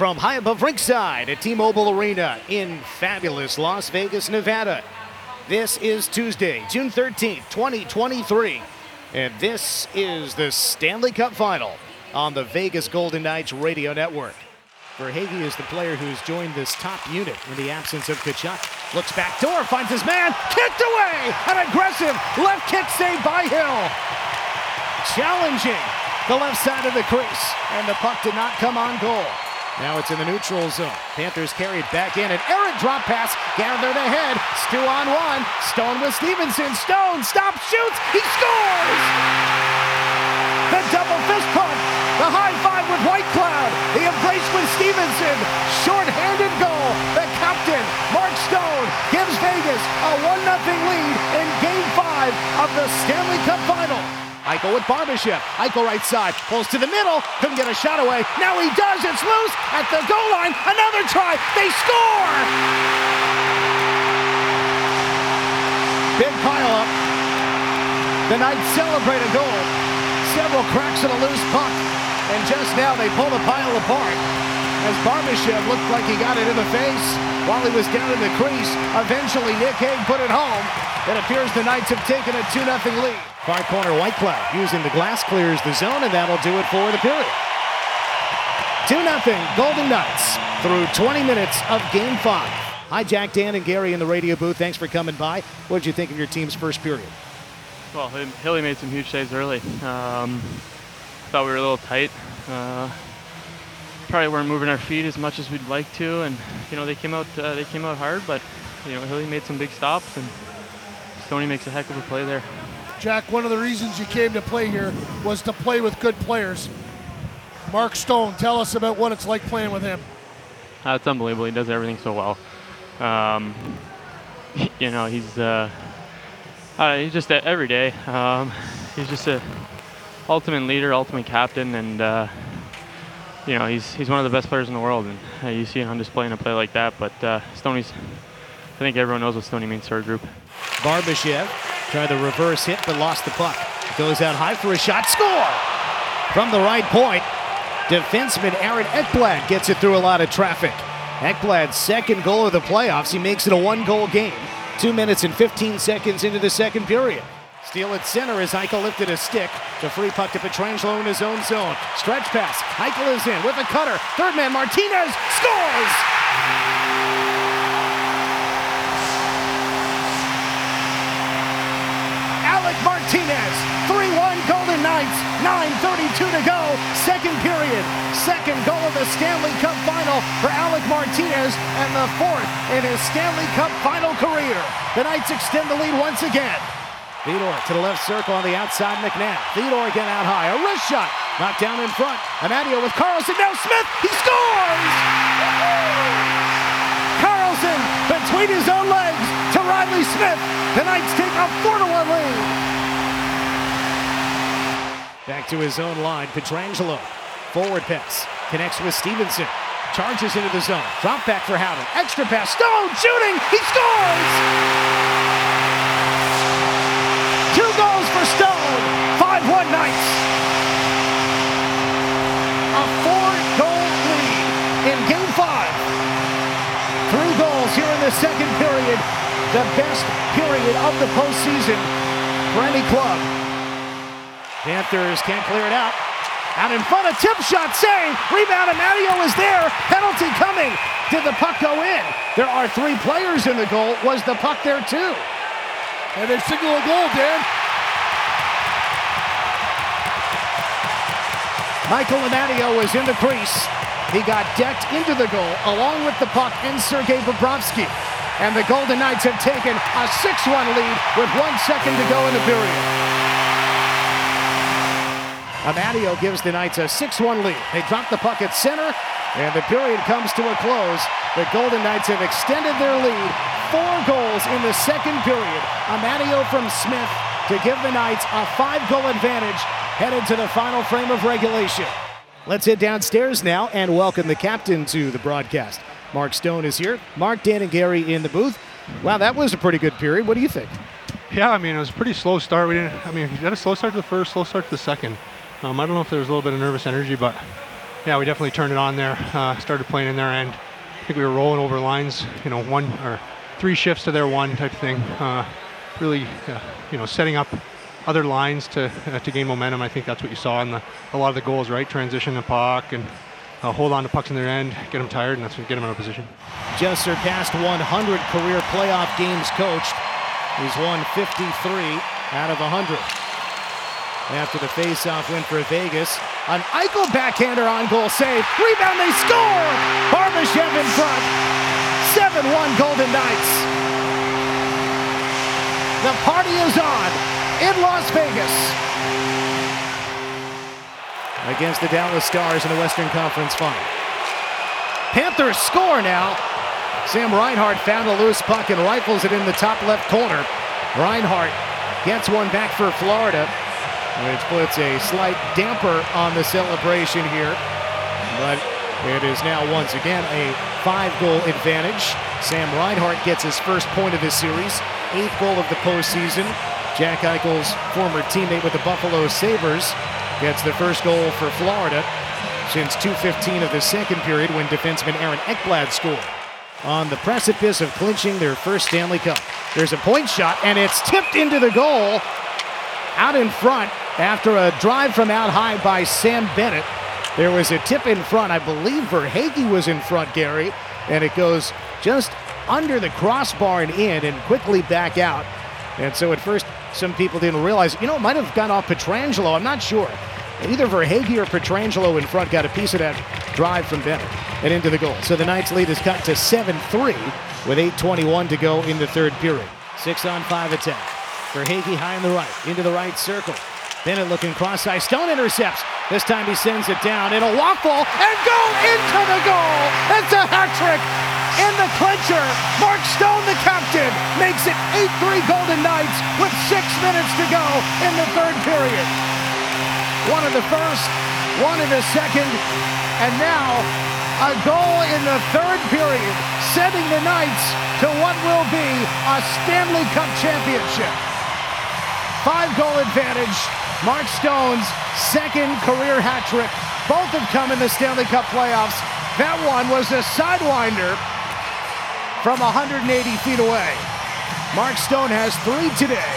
from high above ringside at T-Mobile Arena in fabulous Las Vegas, Nevada. This is Tuesday, June 13th, 2023, and this is the Stanley Cup Final on the Vegas Golden Knights radio network. Verhaeghe is the player who's joined this top unit in the absence of Tkachuk. Looks back door, finds his man, kicked away! An aggressive left kick saved by Hill. Challenging the left side of the crease, and the puck did not come on goal. Now it's in the neutral zone. Panthers carried back in. An errant drop pass. Gathered ahead. Stu on one. Stone with Stevenson. Stone stops, shoots. He scores! The double fist pump. The high five with Whitecloud. The embrace with Stevenson. Short-handed goal. The captain, Mark Stone, gives Vegas a 1-0 lead in Game 5 of the Stanley Cup Final. Eichel with Barbashev. Eichel right side. Pulls to the middle. Couldn't get a shot away. Now he does. It's loose at the goal line. Another try. They score! Big pile up. The Knights celebrate a goal. Several cracks in a loose puck. And just now they pull the pile apart. As Barbashev looked like he got it in the face while he was down in the crease. Eventually Nick Hague put it home. It appears the Knights have taken a 2-0 lead. Far corner Whitecloud using the glass clears the zone, and that'll do it for the period. 2-0 Golden Knights through 20 minutes of Game 5. Hi, Jack, Dan, and Gary in the radio booth. Thanks for coming by. What did you think of your team's first period? Well, Hilly made some huge saves early. Um, thought we were a little tight. Uh, probably weren't moving our feet as much as we'd like to, and you know they came out uh, they came out hard, but you know Hilly made some big stops, and Stoney makes a heck of a play there. Jack, one of the reasons you came to play here was to play with good players. Mark Stone, tell us about what it's like playing with him. Uh, it's unbelievable. He does everything so well. Um, you know, he's uh, uh, he's just every day. Um, he's just a ultimate leader, ultimate captain, and uh, you know he's he's one of the best players in the world. And uh, you see him on display in a play like that. But uh, Stoney's, I think everyone knows what Stoney means to our group. Barbashev Tried the reverse hit, but lost the puck. Goes out high for a shot. Score! From the right point, defenseman Aaron Ekblad gets it through a lot of traffic. Ekblad's second goal of the playoffs. He makes it a one-goal game. Two minutes and 15 seconds into the second period. Steal at center as Eichel lifted a stick. The free puck to Pietrangelo in his own zone. Stretch pass. Eichel is in with a cutter. Third man Martinez scores! Alec Martinez. 3-1 Golden Knights. 9.32 to go. Second period. Second goal of the Stanley Cup final for Alec Martinez and the fourth in his Stanley Cup final career. The Knights extend the lead once again. Theodore to the left circle on the outside, McNabb. Theodore again out high. A wrist shot. Knocked down in front. Amadio with Karlsson. Now Smith. He scores! Karlsson between his own legs to Reilly Smith. The Knights take a 4 1 lead. Back to his own line. Pietrangelo. Forward pass. Connects with Stevenson. Charges into the zone. Drop back for Howden. Extra pass. Stone shooting. He scores! Two goals for Stone. 5 1 Knights. A four goal lead in game five. Three goals here in the second period. The best period of the postseason for any club. Panthers can't clear it out. Out in front, a tip shot save. Rebound, Amadio is there. Penalty coming. Did the puck go in? There are three players in the goal. Was the puck there too? And they signal a goal, Dan. Michael Amadio was in the crease. He got decked into the goal along with the puck and Sergei Bobrovsky. And the Golden Knights have taken a 6-1 lead with one second to go in the period. Amadio gives the Knights a 6-1 lead. They drop the puck at center, and the period comes to a close. The Golden Knights have extended their lead. Four goals in the second period. Amadio from Smith to give the Knights a five-goal advantage headed to the final frame of regulation. Let's head downstairs now and welcome the captain to the broadcast. Mark Stone is here. Mark, Dan, and Gary in the booth. Wow, that was a pretty good period. What do you think? Yeah, I mean, it was a pretty slow start. We didn't, I mean, we got a slow start to the first, slow start to the second. Um, I don't know if there was a little bit of nervous energy, but yeah, we definitely turned it on there. Uh, started playing in their end. I think we were rolling over lines, you know, one or three shifts to their one type of thing. Uh, really, uh, you know, setting up other lines to uh, to gain momentum. I think that's what you saw in the, a lot of the goals, right? Transition the puck and uh, hold on to pucks in their end, get them tired, and that's what get them out of position. Just surpassed 100 career playoff games coached. He's won 53 out of 100. After the faceoff win for Vegas, an Eichel backhander on goal save. Rebound, they score! Barbashev in front. 7-1 Golden Knights. The party is on in Las Vegas against the Dallas Stars in the Western Conference Final. Panthers score now. Sam Reinhart found a loose puck and rifles it in the top left corner. Reinhart gets one back for Florida, which puts a slight damper on the celebration here. But it is now once again a five goal advantage. Sam Reinhart gets his first point of the series, eighth goal of the postseason. Jack Eichel's former teammate with the Buffalo Sabres gets the first goal for Florida since 2.15 of the second period when defenseman Aaron Ekblad scored. On the precipice of clinching their first Stanley Cup. There's a point shot, and it's tipped into the goal out in front after a drive from out high by Sam Bennett. There was a tip in front. I believe Verhaeghe was in front, Gary, and it goes just under the crossbar and in and quickly back out. And so at first, some people didn't realize, you know, it might have gone off Pietrangelo. I'm not sure. Either Verhaeghe or Pietrangelo in front got a piece of that drive from Bennett and into the goal. So the Knights lead is cut to 7-3 with 8.21 to go in the third period. Six on five attack. Verhaeghe high on the right, into the right circle. Bennett looking cross-eye. Stone intercepts. This time he sends it down. It'll ball and go into the goal. It's a hat trick in the clincher. Mark Stone, the captain, makes it 8-3 Golden Knights with six minutes to go in the third period. One in the first, one in the second, and now a goal in the third period, sending the Knights to what will be a Stanley Cup championship. Five goal advantage. Mark Stone's second career hat trick. Both have come in the Stanley Cup playoffs. That one was a sidewinder from 180 feet away. Mark Stone has three today,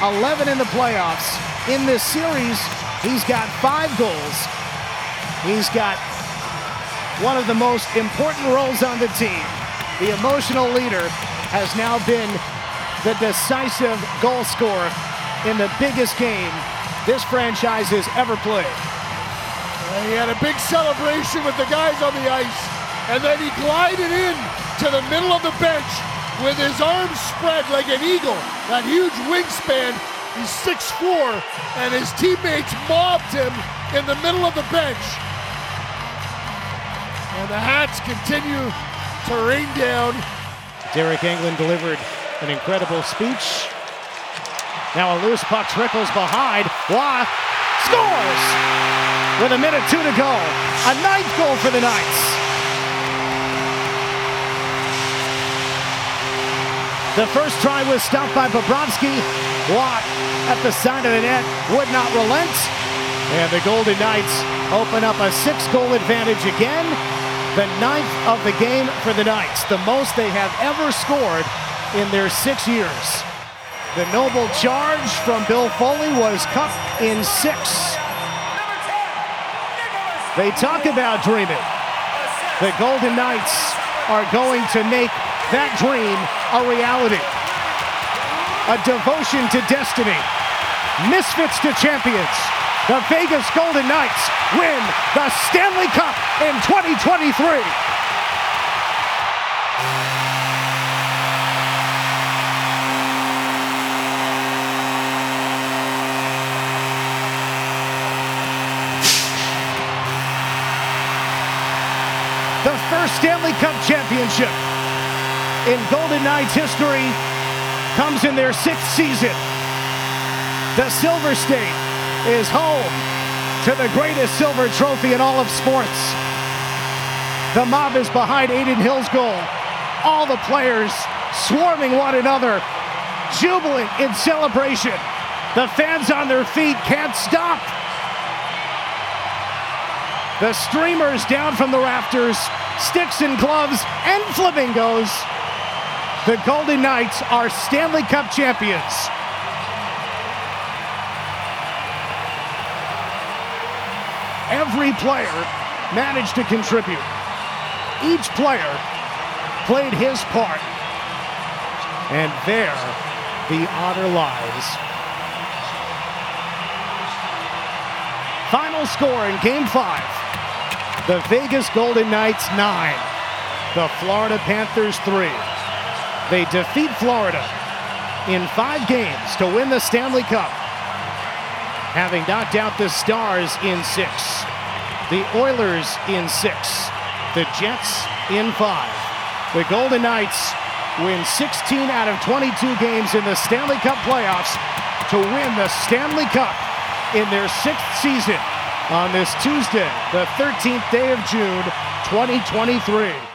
11 in the playoffs. In this series, he's got five goals. He's got one of the most important roles on the team. The emotional leader has now been the decisive goal scorer in the biggest game this franchise has ever played. And he had a big celebration with the guys on the ice, and then he glided in to the middle of the bench with his arms spread like an eagle, that huge wingspan. He's 6'4", and his teammates mobbed him in the middle of the bench. And the hats continue to rain down. Derek Engelland delivered an incredible speech. Now a loose puck trickles behind. Roy scores with a minute two to go. A ninth goal for the Knights. The first try was stopped by Bobrovsky. Watt at the side of the net would not relent. And the Golden Knights open up a six goal advantage again. The ninth of the game for the Knights, the most they have ever scored in their six years. The noble charge from Bill Foley was cut in six. They talk about dreaming. The Golden Knights are going to make that dream a reality. A devotion to destiny. Misfits to champions. The Vegas Golden Knights win the Stanley Cup in 2023. The first Stanley Cup championship in Golden Knights history comes in their sixth season. The Silver State is home to the greatest silver trophy in all of sports. The mob is behind Adin Hill's goal. All the players swarming one another, jubilant in celebration. The fans on their feet can't stop. The streamers down from the rafters, sticks and gloves and flamingos. The Golden Knights are Stanley Cup champions. Every player managed to contribute. Each player played his part. And there the honor lies. Final score in game five. The Vegas Golden Knights nine. The Florida Panthers three. They defeat Florida in five games to win the Stanley Cup, having knocked out the Stars in six, the Oilers in six, the Jets in five. The Golden Knights win 16 out of 22 games in the Stanley Cup playoffs to win the Stanley Cup in their sixth season on this Tuesday, the 13th day of June, 2023.